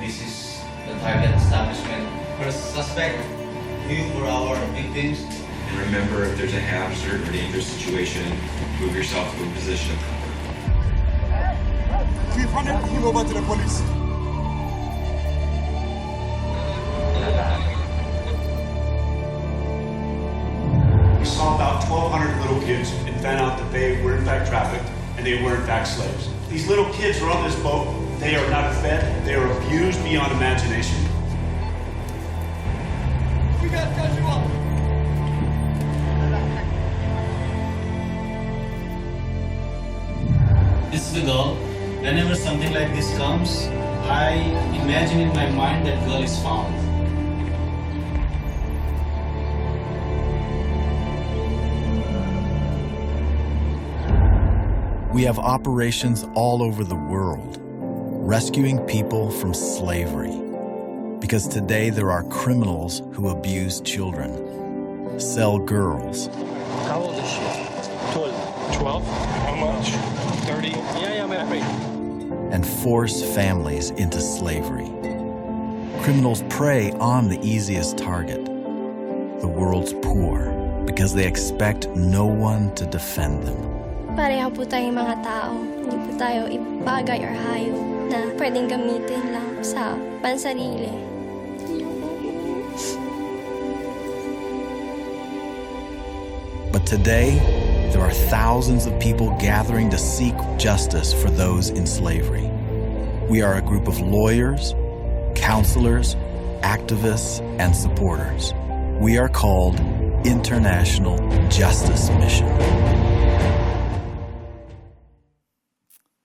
this is the target establishment. First suspect, you for our victims. And remember, if there's a hazard or dangerous situation, move yourself to a position of cover. We've handed him over to the police. We saw about 1,200 little kids and found out that they were in fact trafficked and they were in fact slaves. These little kids were on this boat. They are not fed. They are abused beyond imagination. We gotta catch you up. This is the girl. Whenever something like this comes, I imagine in my mind that girl is found. We have operations all over the world, rescuing people from slavery. Because today there are criminals who abuse children, sell girls, How old is she? 12. 12? How much? 30? Yeah, yeah, I'm and force families into slavery. Criminals prey on the easiest target, the world's poor, because they expect no one to defend them. Pareho po tayong mga tao. Hindi po tayo ibagay or hayop na pwedeng gamitin lang sa pansarili. But today, there are thousands of people gathering to seek justice for those in slavery. We are a group of lawyers, counselors, activists, and supporters. We are called International Justice Mission.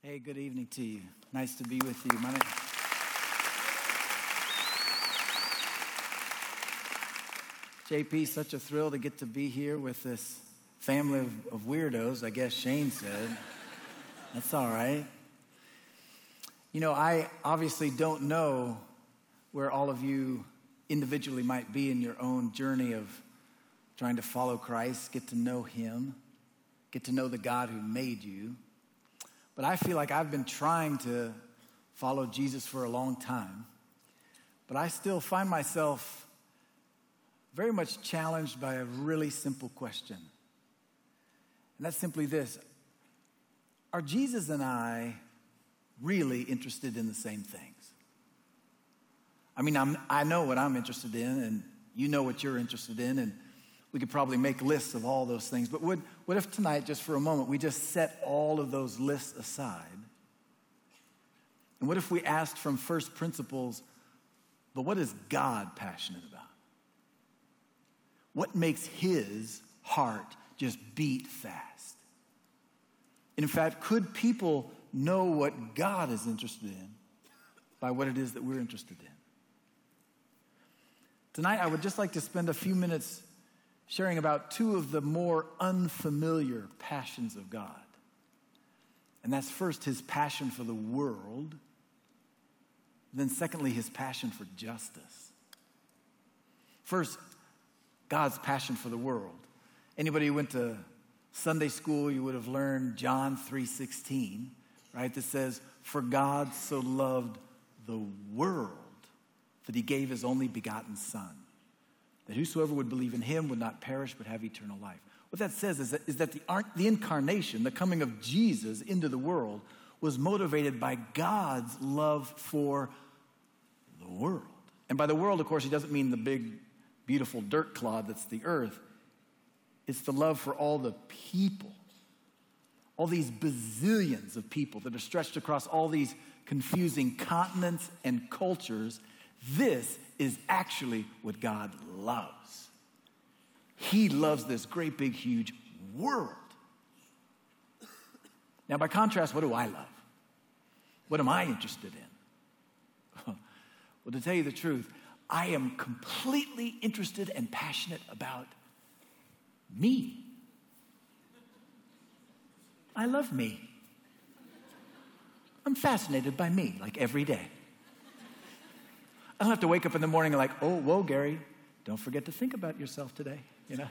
Hey, good evening to you. Nice to be with you. My name- JP, such a thrill to get to be here with this family of, of weirdos, I guess Shane said. That's all right. You know, I obviously don't know where all of you individually might be in your own journey of trying to follow Christ, get to know Him, get to know the God who made you. But I feel like I've been trying to follow Jesus for a long time. But I still find myself very much challenged by a really simple question. And that's simply this Are Jesus and I really interested in the same things? I mean, I'm, I know what I'm interested in, and you know what you're interested in, and we could probably make lists of all those things. But would, what if tonight, just for a moment, we just set all of those lists aside? And what if we asked from first principles, but what is God passionate about? What makes his heart just beat fast? In fact, could people know what God is interested in by what it is that we're interested in? Tonight, I would just like to spend a few minutes sharing about two of the more unfamiliar passions of God. And that's first his passion for the world, then secondly, his passion for justice. First, God's passion for the world. Anybody who went to Sunday school, you would have learned John 3:16, right? That says, "For God so loved the world that he gave his only begotten son, that whosoever would believe in him would not perish but have eternal life." What that says is that, is that the, the incarnation, the coming of Jesus into the world, was motivated by God's love for the world. And by the world, of course, he doesn't mean the big, beautiful dirt clod that's the earth. It's the love for all the people, all these bazillions of people that are stretched across all these confusing continents and cultures. This is actually what God loves. He loves this great, big, huge world. Now, by contrast, what do I love? What am I interested in? Well, to tell you the truth, I am completely interested and passionate about me. I love me. I'm fascinated by me, like every day. I don't have to wake up in the morning and like, oh, whoa, Gary, don't forget to think about yourself today, you know?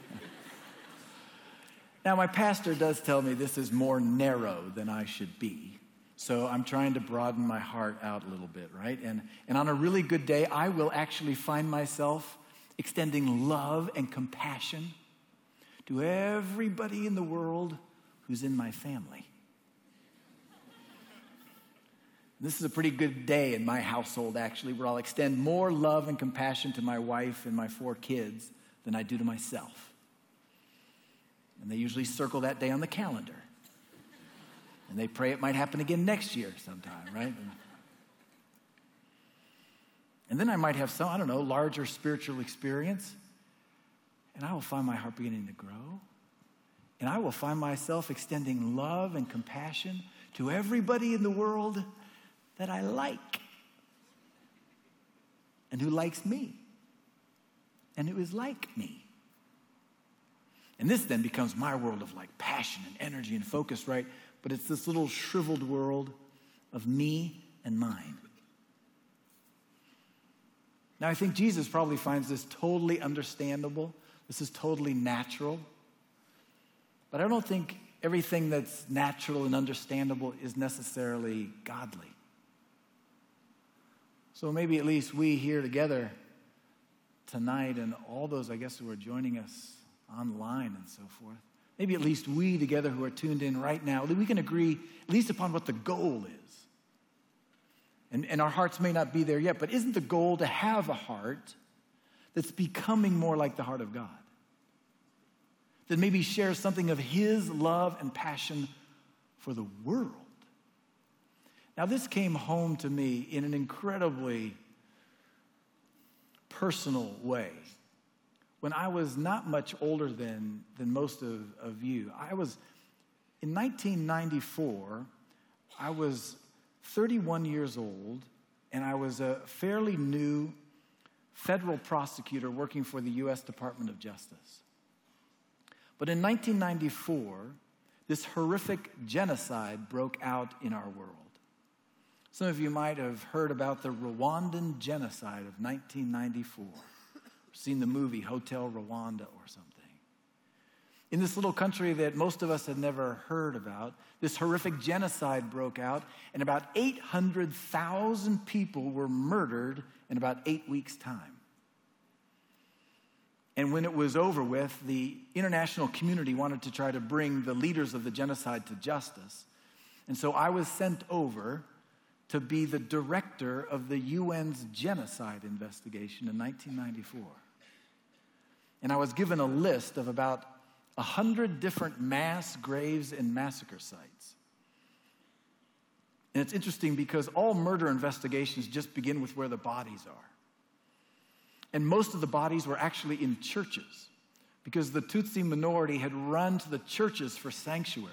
now, my pastor does tell me this is more narrow than I should be. So I'm trying to broaden my heart out a little bit, right? And, and on a really good day, I will actually find myself extending love and compassion to everybody in the world who's in my family. This is a pretty good day in my household, actually, where I'll extend more love and compassion to my wife and my four kids than I do to myself. And they usually circle that day on the calendar. And they pray it might happen again next year sometime, right? And then I might have some, I don't know, larger spiritual experience. And I will find my heart beginning to grow. And I will find myself extending love and compassion to everybody in the world that I like and who likes me and who is like me. And this then becomes my world of like passion and energy and focus, right? But it's this little shriveled world of me and mine. Now, I think Jesus probably finds this totally understandable. This is totally natural. But I don't think everything that's natural and understandable is necessarily godly. So maybe at least we here together tonight and all those, I guess, who are joining us online and so forth, maybe at least we together who are tuned in right now, we can agree at least upon what the goal is. And, and our hearts may not be there yet, but isn't the goal to have a heart that's becoming more like the heart of God? That maybe shares something of His love and passion for the world. Now, this came home to me in an incredibly personal way. When I was not much older than, than most of, of you, I was in 1994, I was 31 years old, and I was a fairly new federal prosecutor working for the U.S. Department of Justice. But in 1994, this horrific genocide broke out in our world. Some of you might have heard about the Rwandan genocide of 1994, seen the movie Hotel Rwanda or something. In this little country that most of us had never heard about, this horrific genocide broke out, and about 800,000 people were murdered in about eight weeks' time. And when it was over with, the international community wanted to try to bring the leaders of the genocide to justice. And so I was sent over to be the director of the UN's genocide investigation in 1994. And I was given a list of about 100 different mass graves and massacre sites. And it's interesting because all murder investigations just begin with where the bodies are. And most of the bodies were actually in churches because the Tutsi minority had run to the churches for sanctuary.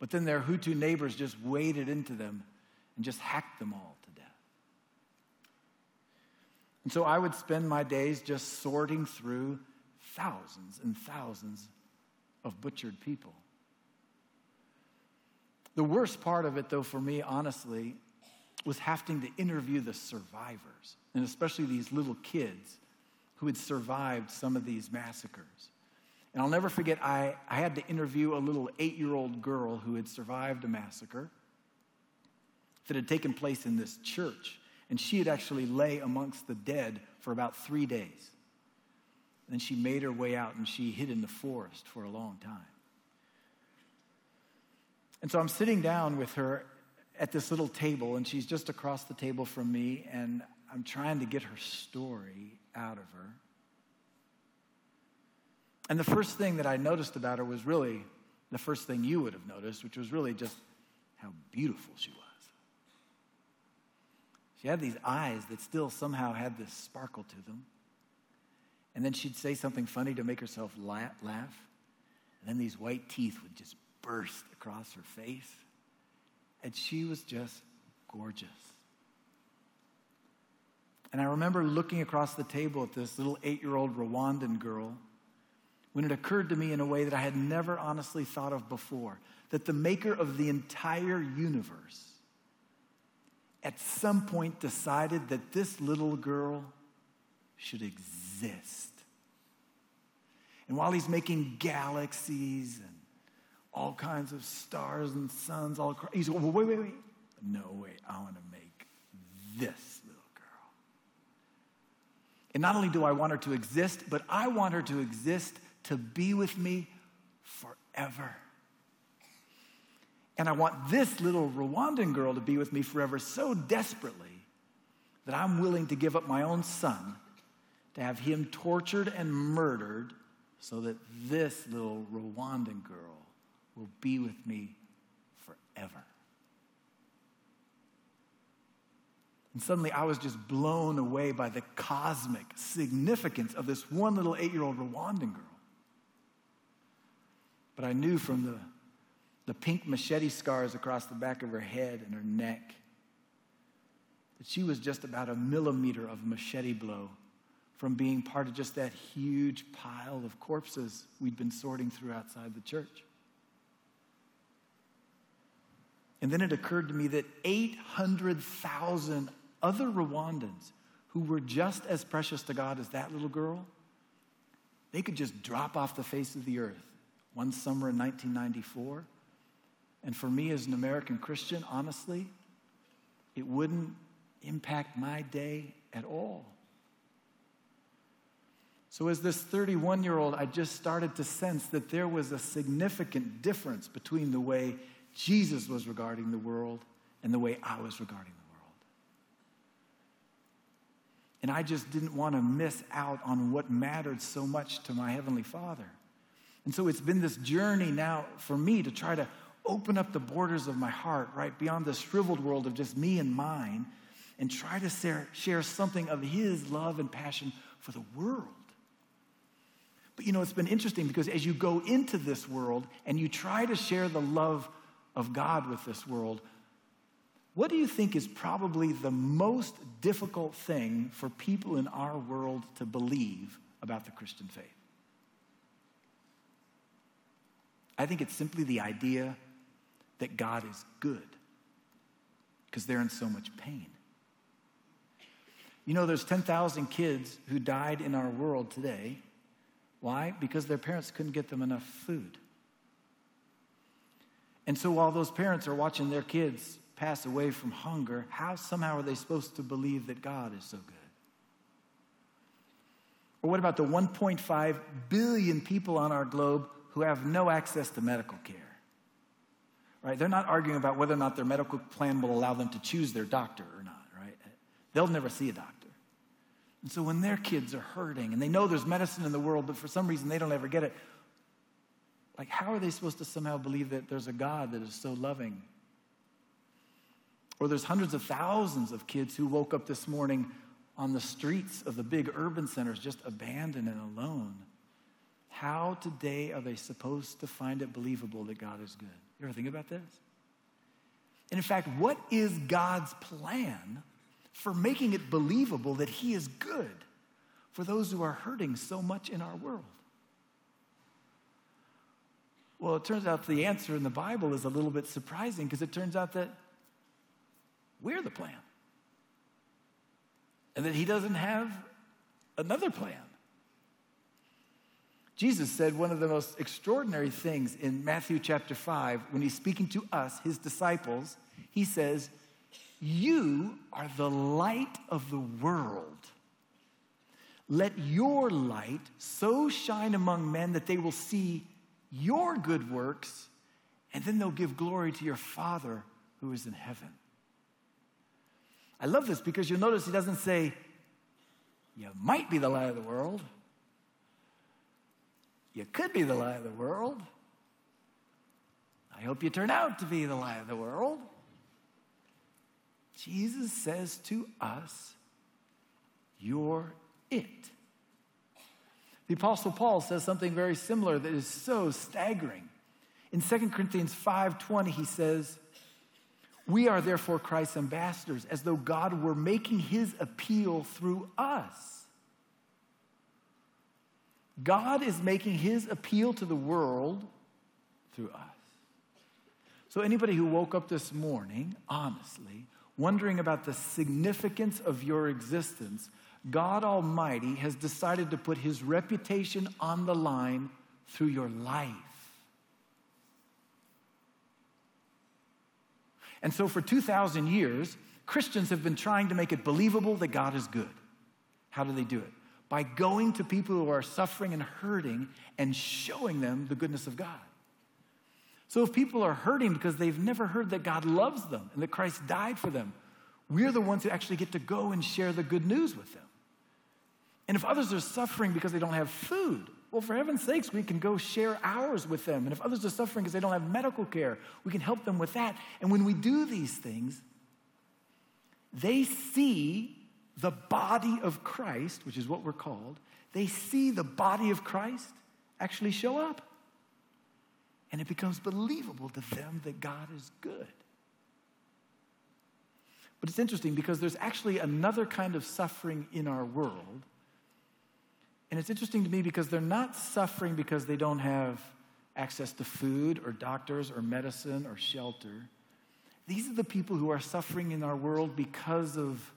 But then their Hutu neighbors just waded into them and just hacked them all to death. And so I would spend my days just sorting through thousands and thousands of butchered people. The worst part of it, though, for me, honestly, was having to interview the survivors, and especially these little kids who had survived some of these massacres. And I'll never forget, I, I had to interview a little eight year old girl who had survived a massacre that had taken place in this church. And she had actually lay amongst the dead for about three days. Then she made her way out and she hid in the forest for a long time. And so I'm sitting down with her at this little table, and she's just across the table from me, and I'm trying to get her story out of her. And the first thing that I noticed about her was really the first thing you would have noticed, which was really just how beautiful she was. She had these eyes that still somehow had this sparkle to them. And then she'd say something funny to make herself laugh. And then these white teeth would just burst across her face. And she was just gorgeous. And I remember looking across the table at this little eight year old Rwandan girl when it occurred to me in a way that I had never honestly thought of before that the maker of the entire universe at some point decided that this little girl should exist. And while he's making galaxies and all kinds of stars and suns all across. He's going, well, wait, wait, wait. No, wait, I want to make this little girl. And not only do I want her to exist, but I want her to exist to be with me forever. And I want this little Rwandan girl to be with me forever so desperately that I'm willing to give up my own son to have him tortured and murdered so that this little Rwandan girl will be with me forever. And suddenly I was just blown away by the cosmic significance of this one little eight year old Rwandan girl. But I knew from the, the pink machete scars across the back of her head and her neck that she was just about a millimeter of machete blow from being part of just that huge pile of corpses we'd been sorting through outside the church. And then it occurred to me that 800,000 other Rwandans who were just as precious to God as that little girl, they could just drop off the face of the earth one summer in 1994. And for me as an American Christian, honestly, it wouldn't impact my day at all. So, as this 31 year old, I just started to sense that there was a significant difference between the way Jesus was regarding the world and the way I was regarding the world. And I just didn't want to miss out on what mattered so much to my Heavenly Father. And so it's been this journey now for me to try to open up the borders of my heart, right, beyond the shriveled world of just me and mine, and try to share, share something of His love and passion for the world. But you know, it's been interesting because as you go into this world and you try to share the love of God with this world, what do you think is probably the most difficult thing for people in our world to believe about the Christian faith? I think it's simply the idea that God is good because they're in so much pain. You know, there's 10,000 kids who died in our world today. Why? Because their parents couldn't get them enough food. And so while those parents are watching their kids pass away from hunger, how somehow are they supposed to believe that God is so good? Or what about the 1.5 billion people on our globe who have no access to medical care? Right? They're not arguing about whether or not their medical plan will allow them to choose their doctor or not, right? They'll never see a doctor. And so when their kids are hurting and they know there's medicine in the world, but for some reason they don't ever get it, like, how are they supposed to somehow believe that there's a God that is so loving? Or there's hundreds of thousands of kids who woke up this morning on the streets of the big urban centers just abandoned and alone. How today are they supposed to find it believable that God is good? You ever think about this? And in fact, what is God's plan for making it believable that He is good for those who are hurting so much in our world? Well, it turns out the answer in the Bible is a little bit surprising because it turns out that we're the plan. And that he doesn't have another plan. Jesus said one of the most extraordinary things in Matthew chapter 5 when he's speaking to us, his disciples. He says, You are the light of the world. Let your light so shine among men that they will see your good works, and then they'll give glory to your Father who is in heaven. I love this because you'll notice he doesn't say, You might be the light of the world. You could be the light of the world. I hope you turn out to be the light of the world. Jesus says to us, You're it. The Apostle Paul says something very similar that is so staggering. In 2 Corinthians 5:20, he says, We are therefore Christ's ambassadors, as though God were making his appeal through us. God is making his appeal to the world through us. So, anybody who woke up this morning, honestly, wondering about the significance of your existence, God Almighty has decided to put his reputation on the line through your life. And so for 2,000 years, Christians have been trying to make it believable that God is good. How do they do it? By going to people who are suffering and hurting and showing them the goodness of God. So if people are hurting because they've never heard that God loves them and that Christ died for them, we're the ones who actually get to go and share the good news with them. And if others are suffering because they don't have food, well, for heaven's sakes, we can go share ours with them. And if others are suffering because they don't have medical care, we can help them with that. And when we do these things, they see the body of Christ, which is what we're called, they see the body of Christ actually show up. And it becomes believable to them that God is good. But it's interesting because there's actually another kind of suffering in our world and it's interesting to me because they're not suffering because they don't have access to food or doctors or medicine or shelter. These are the people who are suffering in our world because of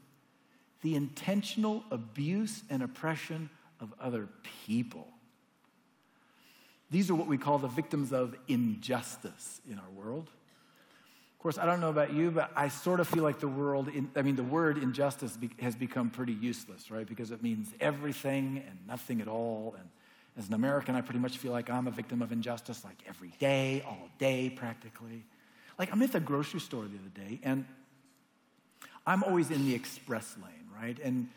the intentional abuse and oppression of other people. These are what we call the victims of injustice in our world Of course, I don't know about you, but I sort of feel like the world, in, I mean, the word injustice be, has become pretty useless, right? Because it means everything and nothing at all. And as an American, I pretty much feel like I'm a victim of injustice like every day, all day practically. Like I'm at the grocery store the other day, and I'm always in the express lane, right? And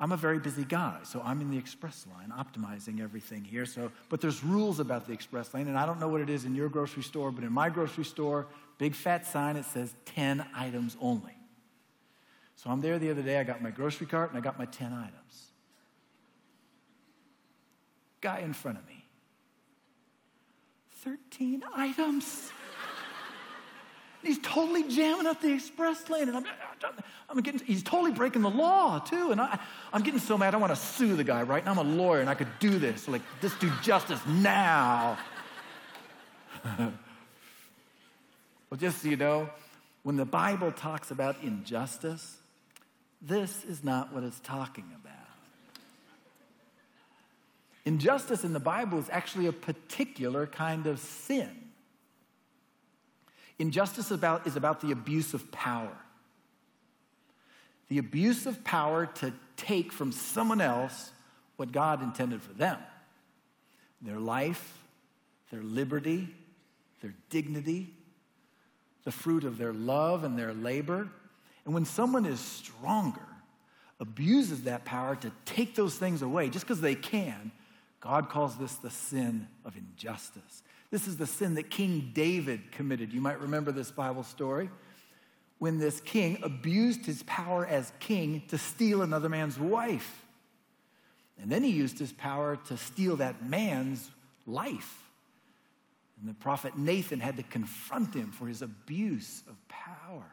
I'm a very busy guy, so I'm in the express line optimizing everything here. So, but there's rules about the express lane, and I don't know what it is in your grocery store, but in my grocery store, big fat sign, it says 10 items only. So I'm there the other day, I got my grocery cart and I got my 10 items. Guy in front of me, 13 items. He's totally jamming up the express lane, and I'm, I'm getting, he's totally breaking the law, too. And I, I'm getting so mad, I want to sue the guy, right? And I'm a lawyer, and I could do this. Like, just do justice now. Well, just so you know, when the Bible talks about injustice, this is not what it's talking about. Injustice in the Bible is actually a particular kind of sin. Injustice about, is about the abuse of power. The abuse of power to take from someone else what God intended for them their life, their liberty, their dignity, the fruit of their love and their labor. And when someone is stronger, abuses that power to take those things away just because they can, God calls this the sin of injustice. This is the sin that King David committed. You might remember this Bible story when this king abused his power as king to steal another man's wife. And then he used his power to steal that man's life. And the prophet Nathan had to confront him for his abuse of power.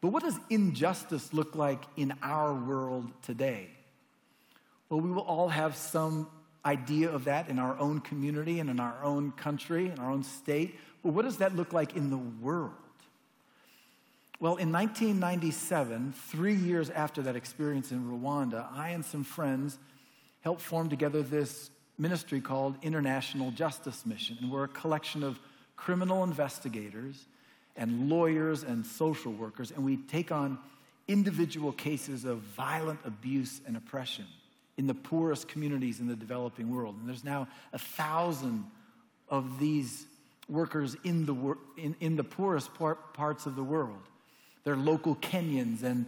But what does injustice look like in our world today? Well, we will all have some idea of that in our own community and in our own country, in our own state. But what does that look like in the world? Well, in 1997, three years after that experience in Rwanda, I and some friends helped form together this ministry called International Justice Mission. And we're a collection of criminal investigators and lawyers and social workers, and we take on individual cases of violent abuse and oppression in the poorest communities in the developing world. And there's now a thousand of these workers in the, in, in the poorest part, parts of the world. They're local Kenyans and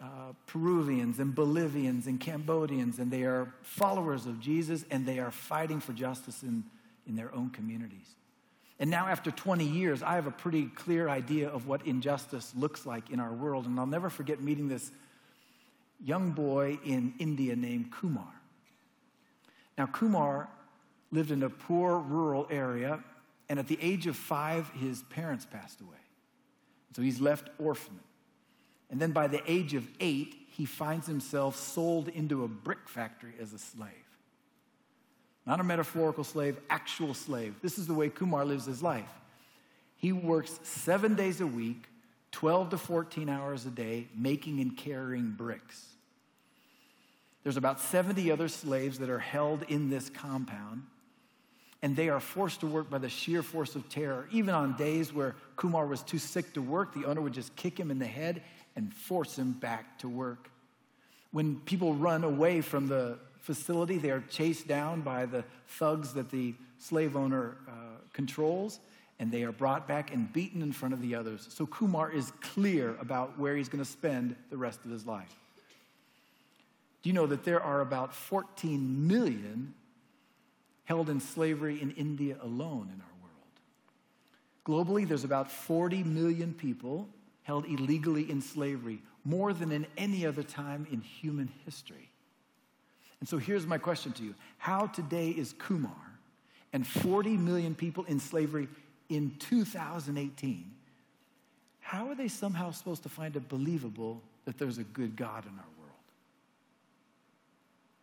uh, Peruvians and Bolivians and Cambodians, and they are followers of Jesus and they are fighting for justice in, in their own communities. And now, after 20 years, I have a pretty clear idea of what injustice looks like in our world. And I'll never forget meeting this young boy in India named Kumar. Now, Kumar lived in a poor rural area, and at the age of five, his parents passed away. So he's left orphaned. And then by the age of eight, he finds himself sold into a brick factory as a slave. Not a metaphorical slave, actual slave. This is the way Kumar lives his life. He works seven days a week, 12 to 14 hours a day, making and carrying bricks. There's about 70 other slaves that are held in this compound. And they are forced to work by the sheer force of terror. Even on days where Kumar was too sick to work, the owner would just kick him in the head and force him back to work. When people run away from the facility, they are chased down by the thugs that the slave owner uh, controls, and they are brought back and beaten in front of the others. So Kumar is clear about where he's going to spend the rest of his life. Do you know that there are about 14 million held in slavery in India alone in our world? Globally, there's about 40 million people held illegally in slavery, more than in any other time in human history. And so here's my question to you How today is Kumar and 40 million people in slavery in 2018? How are they somehow supposed to find it believable that there's a good God in our world?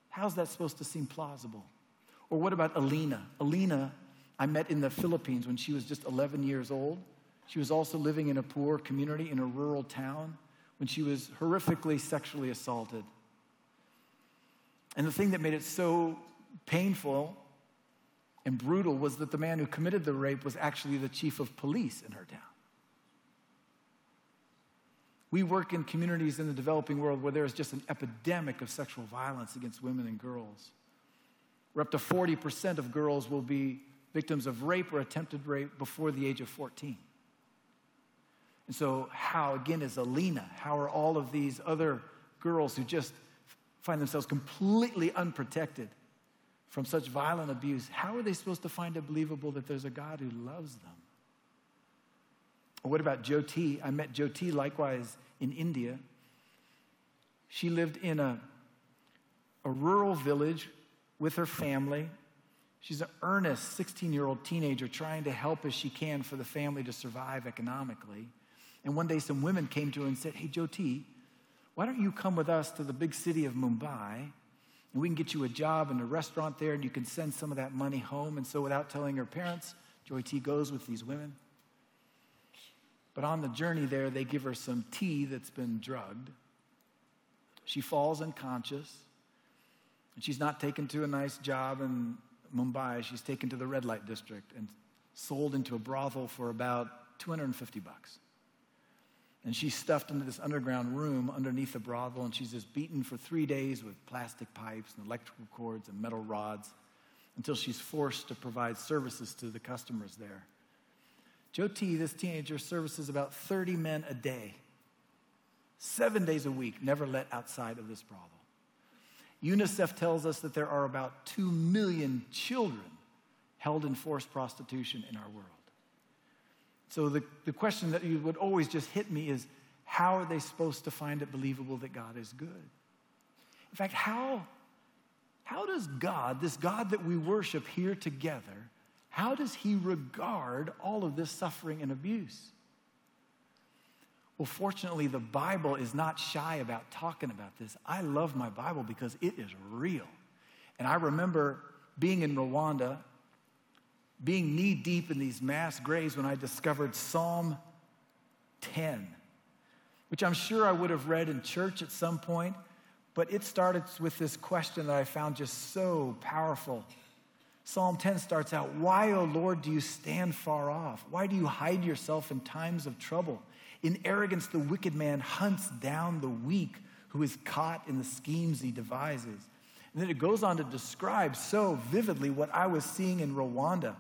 How's that supposed to seem plausible? Or what about Alina? Alina, I met in the Philippines when she was just 11 years old. She was also living in a poor community in a rural town when she was horrifically sexually assaulted. And the thing that made it so painful and brutal was that the man who committed the rape was actually the chief of police in her town. We work in communities in the developing world where there is just an epidemic of sexual violence against women and girls. Where up to 40% of girls will be victims of rape or attempted rape before the age of 14. And so, how, again, is Alina? How are all of these other girls who just find themselves completely unprotected from such violent abuse? How are they supposed to find it believable that there's a God who loves them? What about Jyoti? I met Jyoti likewise in India. She lived in a, a rural village with her family. She's an earnest 16 year old teenager trying to help as she can for the family to survive economically. And one day, some women came to her and said, Hey, Jyoti, why don't you come with us to the big city of Mumbai? We can get you a job in a restaurant there, and you can send some of that money home. And so, without telling her parents, Jyoti goes with these women. But on the journey there, they give her some tea that's been drugged. She falls unconscious. And she's not taken to a nice job in Mumbai. She's taken to the red light district and sold into a brothel for about 250 bucks. And she's stuffed into this underground room underneath the brothel, and she's just beaten for three days with plastic pipes and electrical cords and metal rods until she's forced to provide services to the customers there. Jyoti, this teenager, services about 30 men a day, seven days a week, never let outside of this brothel. UNICEF tells us that there are about 2 million children held in forced prostitution in our world. So the, the question that you would always just hit me is how are they supposed to find it believable that God is good? In fact, how, how does God, this God that we worship here together, how does he regard all of this suffering and abuse? Well, fortunately, the Bible is not shy about talking about this. I love my Bible because it is real. And I remember being in Rwanda being knee deep in these mass graves when I discovered Psalm 10, which I'm sure I would have read in church at some point, but it started with this question that I found just so powerful. Psalm 10 starts out, Why, O Lord, do you stand far off? Why do you hide yourself in times of trouble? In arrogance, the wicked man hunts down the weak who is caught in the schemes he devises. And then it goes on to describe so vividly what I was seeing in Rwanda.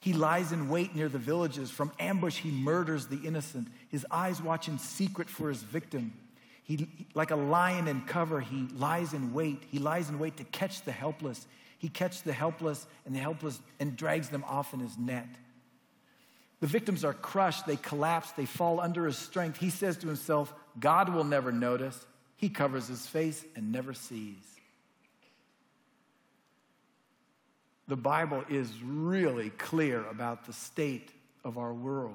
He lies in wait near the villages. From ambush, he murders the innocent. His eyes watch in secret for his victim. He, like a lion in cover, he lies in wait. He lies in wait to catch the helpless. He catches the helpless and the helpless and drags them off in his net. The victims are crushed, they collapse, they fall under his strength. He says to himself, God will never notice. He covers his face and never sees. The Bible is really clear about the state of our world,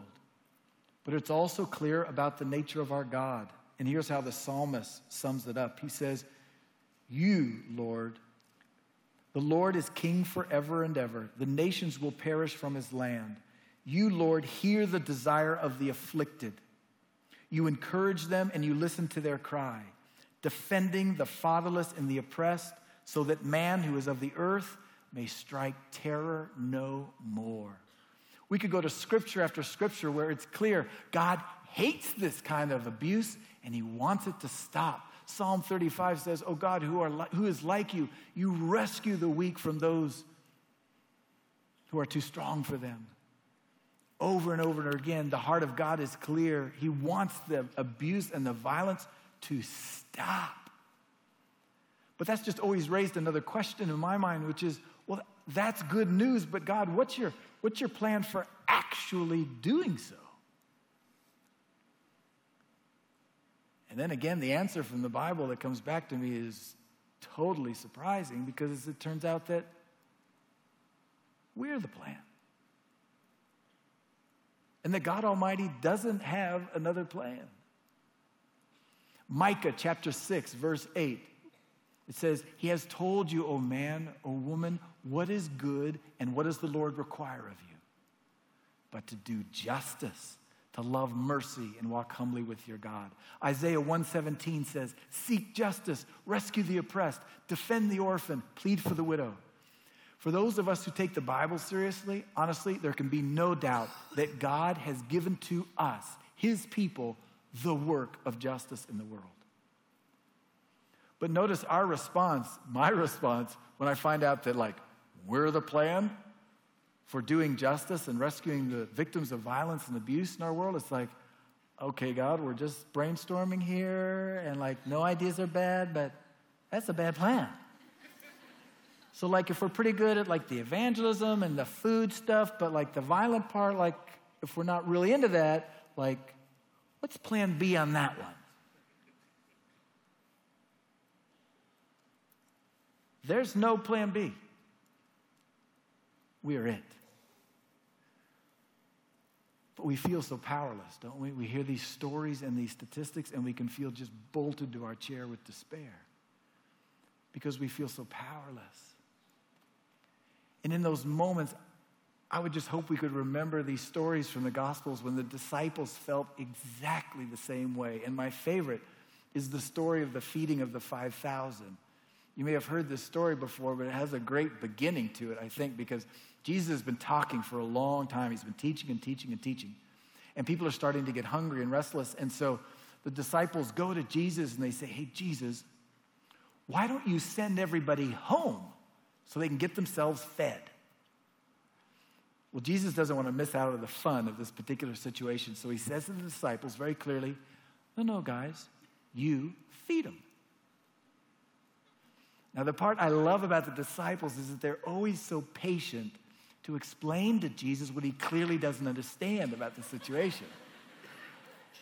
but it's also clear about the nature of our God. And here's how the psalmist sums it up He says, You, Lord, the Lord is king forever and ever. The nations will perish from his land. You, Lord, hear the desire of the afflicted. You encourage them and you listen to their cry, defending the fatherless and the oppressed, so that man who is of the earth may strike terror no more. We could go to scripture after scripture where it's clear God hates this kind of abuse and he wants it to stop. Psalm 35 says, Oh God, who, are li- who is like you? You rescue the weak from those who are too strong for them. Over and over and again, the heart of God is clear. He wants the abuse and the violence to stop. But that's just always raised another question in my mind, which is, well, that's good news, but God, what's your, what's your plan for actually doing so? And then again, the answer from the Bible that comes back to me is totally surprising because it turns out that we're the plan. And that God Almighty doesn't have another plan. Micah chapter 6, verse 8 it says, He has told you, O man, O woman, what is good and what does the Lord require of you? But to do justice, to love mercy and walk humbly with your God. Isaiah 117 says, Seek justice, rescue the oppressed, defend the orphan, plead for the widow. For those of us who take the Bible seriously, honestly, there can be no doubt that God has given to us, his people, the work of justice in the world. But notice our response, my response, when I find out that, like, we're the plan for doing justice and rescuing the victims of violence and abuse in our world, it's like, okay, God, we're just brainstorming here, and like, no ideas are bad, but that's a bad plan. So, like, if we're pretty good at like the evangelism and the food stuff, but like the violent part, like, if we're not really into that, like, what's plan B on that one? There's no plan B. We are it. But we feel so powerless, don't we? We hear these stories and these statistics, and we can feel just bolted to our chair with despair because we feel so powerless. And in those moments, I would just hope we could remember these stories from the Gospels when the disciples felt exactly the same way. And my favorite is the story of the feeding of the 5,000. You may have heard this story before, but it has a great beginning to it, I think, because Jesus has been talking for a long time. He's been teaching and teaching and teaching. And people are starting to get hungry and restless. And so the disciples go to Jesus and they say, Hey, Jesus, why don't you send everybody home so they can get themselves fed? Well, Jesus doesn't want to miss out on the fun of this particular situation. So he says to the disciples very clearly, No, no, guys, you feed them. Now, the part I love about the disciples is that they're always so patient to explain to Jesus what he clearly doesn't understand about the situation.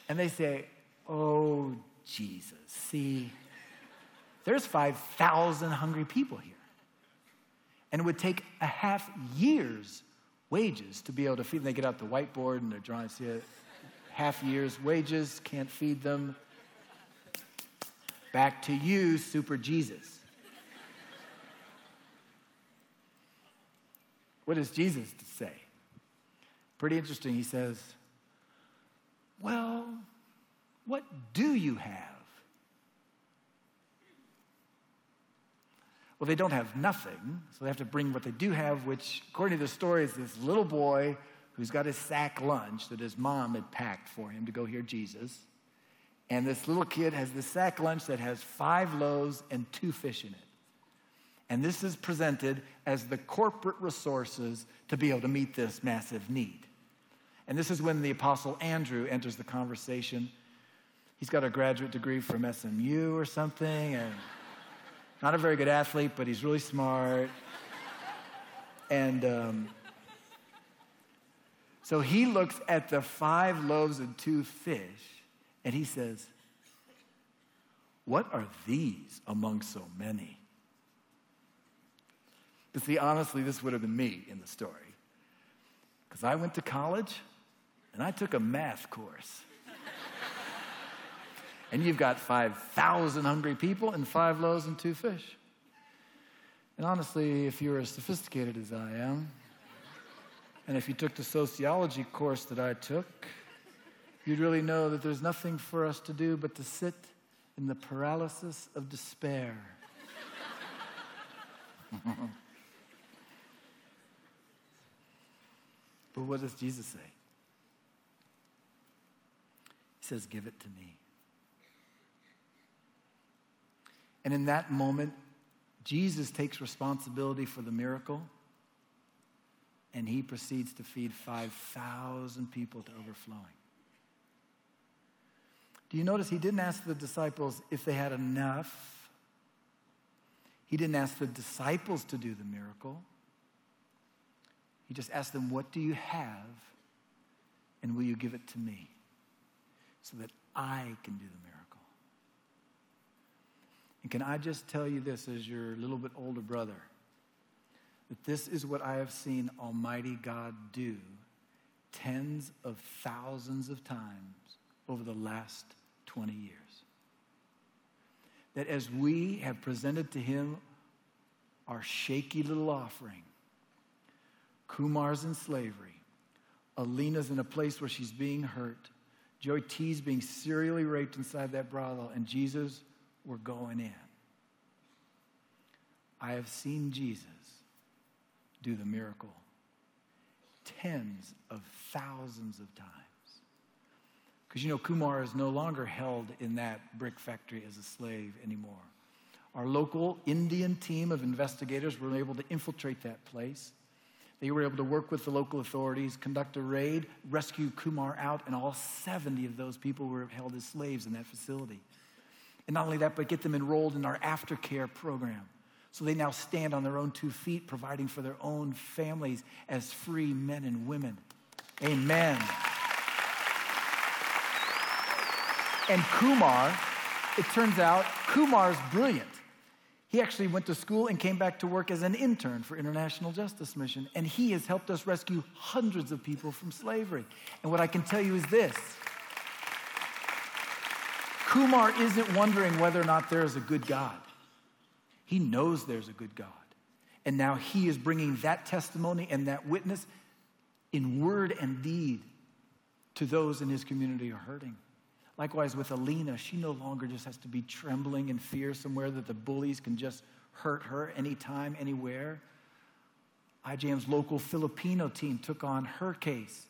And they say, Oh, Jesus, see, there's 5,000 hungry people here. And it would take a half year's wages to be able to feed them. They get out the whiteboard and they're drawing, see half year's wages, can't feed them. Back to you, Super Jesus. What does Jesus say? Pretty interesting. He says, Well, what do you have? Well, they don't have nothing, so they have to bring what they do have, which, according to the story, is this little boy who's got his sack lunch that his mom had packed for him to go hear Jesus. And this little kid has this sack lunch that has five loaves and two fish in it. And this is presented as the corporate resources to be able to meet this massive need. And this is when the Apostle Andrew enters the conversation. He's got a graduate degree from SMU or something, and not a very good athlete, but he's really smart. And um, so he looks at the five loaves and two fish, and he says, What are these among so many? But see, honestly, this would have been me in the story. Because I went to college and I took a math course. and you've got 5,000 hungry people and five loaves and two fish. And honestly, if you're as sophisticated as I am, and if you took the sociology course that I took, you'd really know that there's nothing for us to do but to sit in the paralysis of despair. But what does Jesus say? He says, Give it to me. And in that moment, Jesus takes responsibility for the miracle and he proceeds to feed 5,000 people to overflowing. Do you notice he didn't ask the disciples if they had enough? He didn't ask the disciples to do the miracle. He just asked them, What do you have? And will you give it to me so that I can do the miracle? And can I just tell you this as your little bit older brother? That this is what I have seen Almighty God do tens of thousands of times over the last 20 years. That as we have presented to Him our shaky little offering, Kumar's in slavery. Alina's in a place where she's being hurt. Jyoti's being serially raped inside that brothel, and Jesus, we're going in. I have seen Jesus do the miracle tens of thousands of times. Because you know, Kumar is no longer held in that brick factory as a slave anymore. Our local Indian team of investigators were able to infiltrate that place. They were able to work with the local authorities, conduct a raid, rescue Kumar out, and all 70 of those people were held as slaves in that facility. And not only that, but get them enrolled in our aftercare program. So they now stand on their own two feet, providing for their own families as free men and women. Amen. And Kumar, it turns out, Kumar's brilliant. He actually went to school and came back to work as an intern for International Justice Mission. And he has helped us rescue hundreds of people from slavery. And what I can tell you is this Kumar isn't wondering whether or not there is a good God. He knows there's a good God. And now he is bringing that testimony and that witness in word and deed to those in his community who are hurting. Likewise, with Alina, she no longer just has to be trembling in fear somewhere that the bullies can just hurt her anytime, anywhere. IJM's local Filipino team took on her case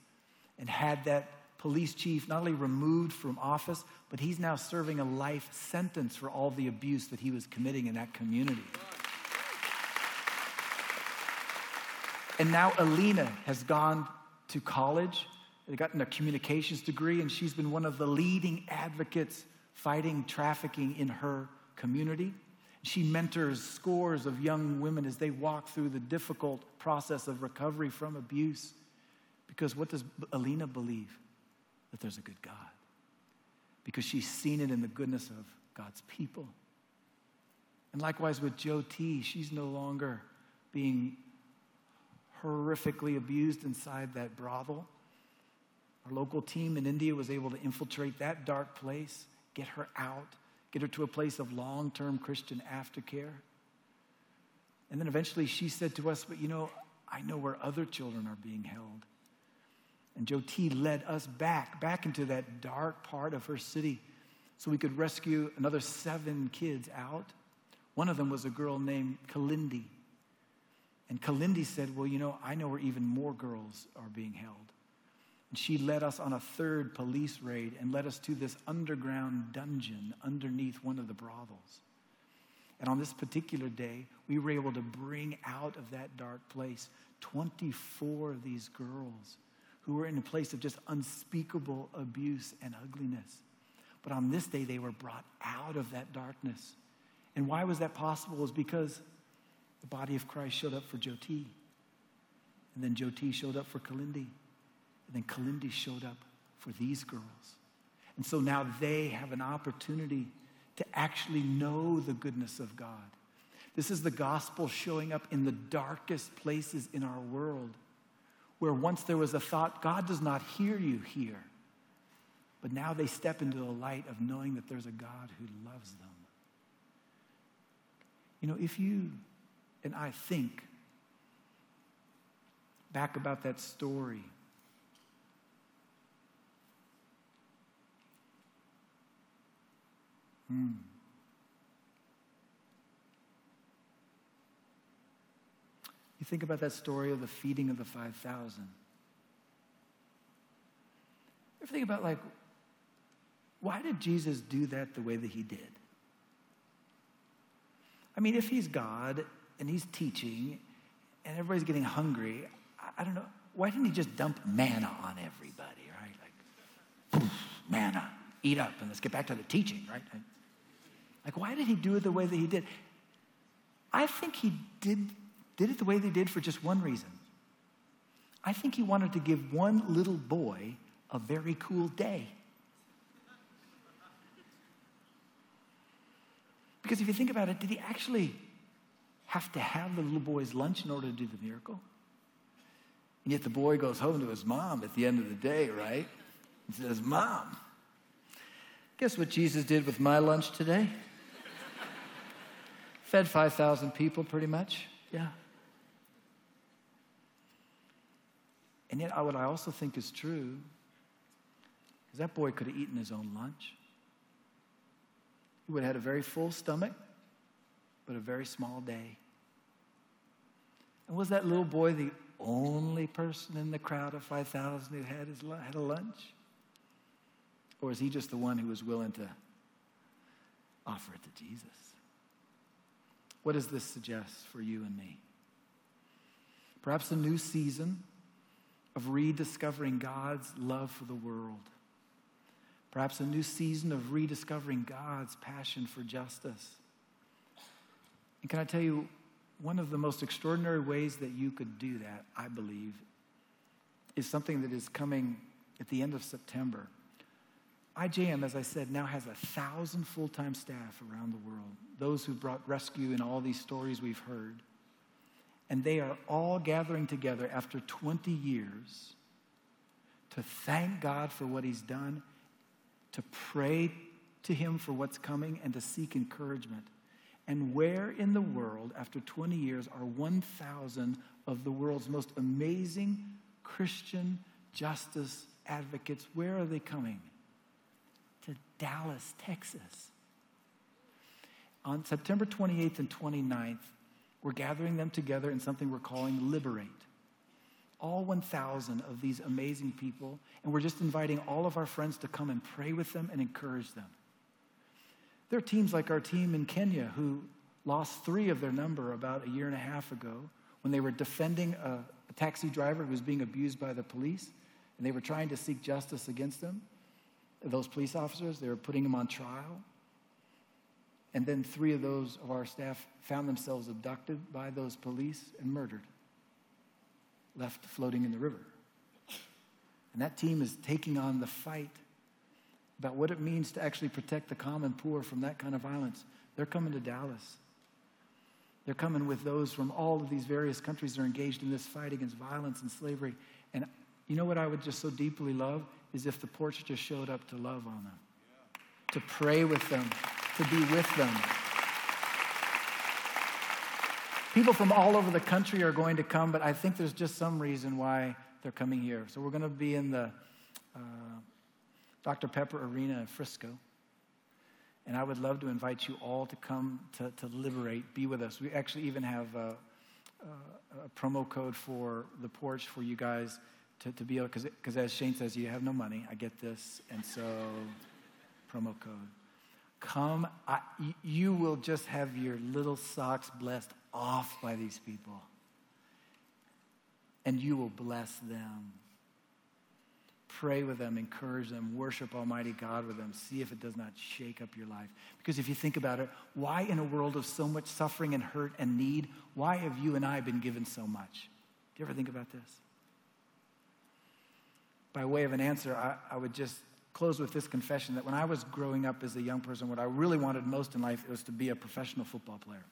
and had that police chief not only removed from office, but he's now serving a life sentence for all the abuse that he was committing in that community. And now Alina has gone to college gotten a communications degree, and she's been one of the leading advocates fighting trafficking in her community. She mentors scores of young women as they walk through the difficult process of recovery from abuse. Because what does Alina believe? That there's a good God. Because she's seen it in the goodness of God's people. And likewise with Jyoti, she's no longer being horrifically abused inside that brothel. Our local team in India was able to infiltrate that dark place, get her out, get her to a place of long term Christian aftercare. And then eventually she said to us, But you know, I know where other children are being held. And Jyoti led us back, back into that dark part of her city so we could rescue another seven kids out. One of them was a girl named Kalindi. And Kalindi said, Well, you know, I know where even more girls are being held. And she led us on a third police raid and led us to this underground dungeon underneath one of the brothels. And on this particular day, we were able to bring out of that dark place 24 of these girls who were in a place of just unspeakable abuse and ugliness. But on this day, they were brought out of that darkness. And why was that possible? Was because the body of Christ showed up for Jyoti. And then Jyoti showed up for Kalindi. And then Kalindi showed up for these girls. And so now they have an opportunity to actually know the goodness of God. This is the gospel showing up in the darkest places in our world, where once there was a thought, God does not hear you here. But now they step into the light of knowing that there's a God who loves them. You know, if you and I think back about that story Hmm. You think about that story of the feeding of the 5,000. Ever think about like, why did Jesus do that the way that he did? I mean, if he's God and he's teaching and everybody's getting hungry, I, I don't know, why didn't he just dump manna on everybody, right? Like, poof, manna, eat up, and let's get back to the teaching, right? Like, why did he do it the way that he did? I think he did, did it the way they did for just one reason. I think he wanted to give one little boy a very cool day. Because if you think about it, did he actually have to have the little boy's lunch in order to do the miracle? And yet the boy goes home to his mom at the end of the day, right? And says, Mom, guess what Jesus did with my lunch today? Fed 5,000 people pretty much. Yeah. And yet, what I also think is true is that boy could have eaten his own lunch. He would have had a very full stomach, but a very small day. And was that little boy the only person in the crowd of 5,000 who had, his, had a lunch? Or is he just the one who was willing to offer it to Jesus? What does this suggest for you and me? Perhaps a new season of rediscovering God's love for the world. Perhaps a new season of rediscovering God's passion for justice. And can I tell you, one of the most extraordinary ways that you could do that, I believe, is something that is coming at the end of September. IJM, as I said, now has a thousand full time staff around the world, those who brought rescue in all these stories we've heard. And they are all gathering together after 20 years to thank God for what He's done, to pray to Him for what's coming, and to seek encouragement. And where in the world, after 20 years, are 1,000 of the world's most amazing Christian justice advocates? Where are they coming? Dallas, Texas. On September 28th and 29th, we're gathering them together in something we're calling Liberate. All 1,000 of these amazing people, and we're just inviting all of our friends to come and pray with them and encourage them. There are teams like our team in Kenya who lost three of their number about a year and a half ago when they were defending a, a taxi driver who was being abused by the police, and they were trying to seek justice against them. Those police officers, they were putting him on trial. And then three of those of our staff found themselves abducted by those police and murdered, left floating in the river. And that team is taking on the fight about what it means to actually protect the common poor from that kind of violence. They're coming to Dallas. They're coming with those from all of these various countries that are engaged in this fight against violence and slavery. And you know what I would just so deeply love is if the porch just showed up to love on them, to pray with them, to be with them. People from all over the country are going to come, but I think there's just some reason why they're coming here. So we're going to be in the uh, Dr. Pepper Arena in Frisco. And I would love to invite you all to come to, to Liberate, be with us. We actually even have a, a, a promo code for the porch for you guys to, to be able, because as Shane says, you have no money. I get this. And so, promo code. Come, I, you will just have your little socks blessed off by these people. And you will bless them. Pray with them, encourage them, worship Almighty God with them. See if it does not shake up your life. Because if you think about it, why in a world of so much suffering and hurt and need, why have you and I been given so much? Do you ever think about this? By way of an answer, I, I would just close with this confession that when I was growing up as a young person, what I really wanted most in life was to be a professional football player.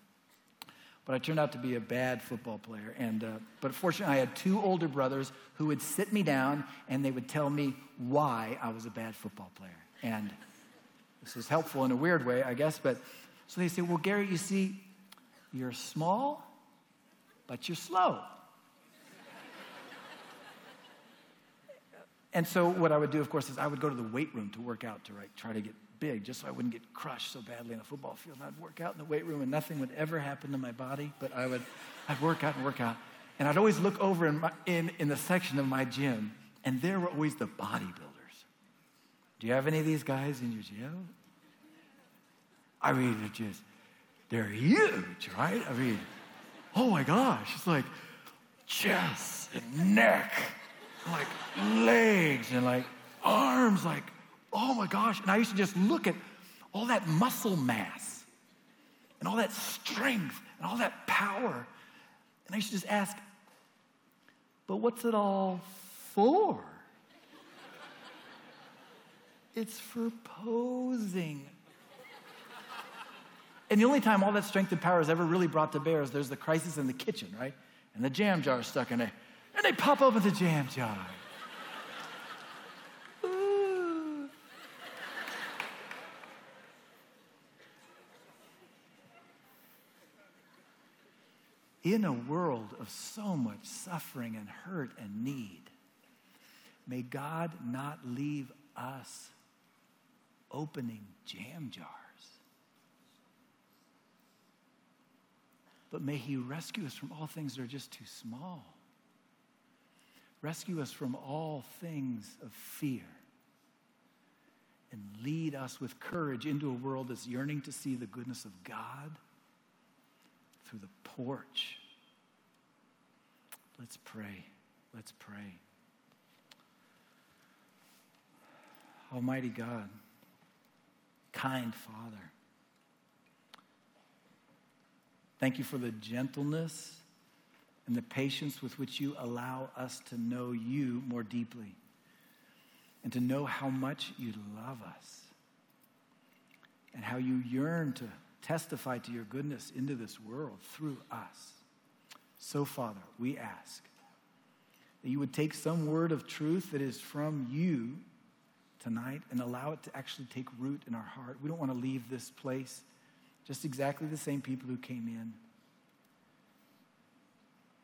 But I turned out to be a bad football player. And, uh, but fortunately, I had two older brothers who would sit me down and they would tell me why I was a bad football player. And this is helpful in a weird way, I guess. But so they say, Well, Gary, you see, you're small, but you're slow. And so what I would do, of course, is I would go to the weight room to work out to right, try to get big, just so I wouldn't get crushed so badly in a football field. And I'd work out in the weight room, and nothing would ever happen to my body, but I would, I'd work out and work out. And I'd always look over in, my, in, in the section of my gym, and there were always the bodybuilders. Do you have any of these guys in your gym? I mean, they're just, they're huge, right? I mean, oh my gosh, it's like chest and neck, like legs and like arms, like, oh my gosh. And I used to just look at all that muscle mass and all that strength and all that power. And I used to just ask, but what's it all for? It's for posing. And the only time all that strength and power is ever really brought to bear is there's the crisis in the kitchen, right? And the jam jar stuck in it. And they pop open the jam jar. In a world of so much suffering and hurt and need, may God not leave us opening jam jars. But may He rescue us from all things that are just too small. Rescue us from all things of fear. And lead us with courage into a world that's yearning to see the goodness of God through the porch. Let's pray. Let's pray. Almighty God, kind Father, thank you for the gentleness and the patience with which you allow us to know you more deeply and to know how much you love us and how you yearn to testify to your goodness into this world through us. So, Father, we ask that you would take some word of truth that is from you tonight and allow it to actually take root in our heart. We don't want to leave this place just exactly the same people who came in.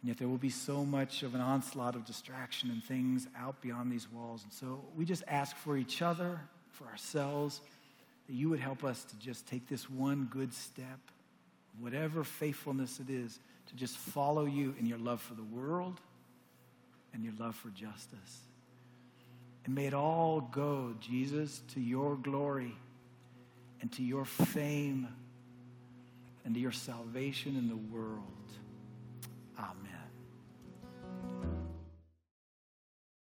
And yet there will be so much of an onslaught of distraction and things out beyond these walls. And so we just ask for each other, for ourselves, that you would help us to just take this one good step, whatever faithfulness it is, to just follow you in your love for the world and your love for justice. And may it all go, Jesus, to your glory and to your fame and to your salvation in the world. Amen.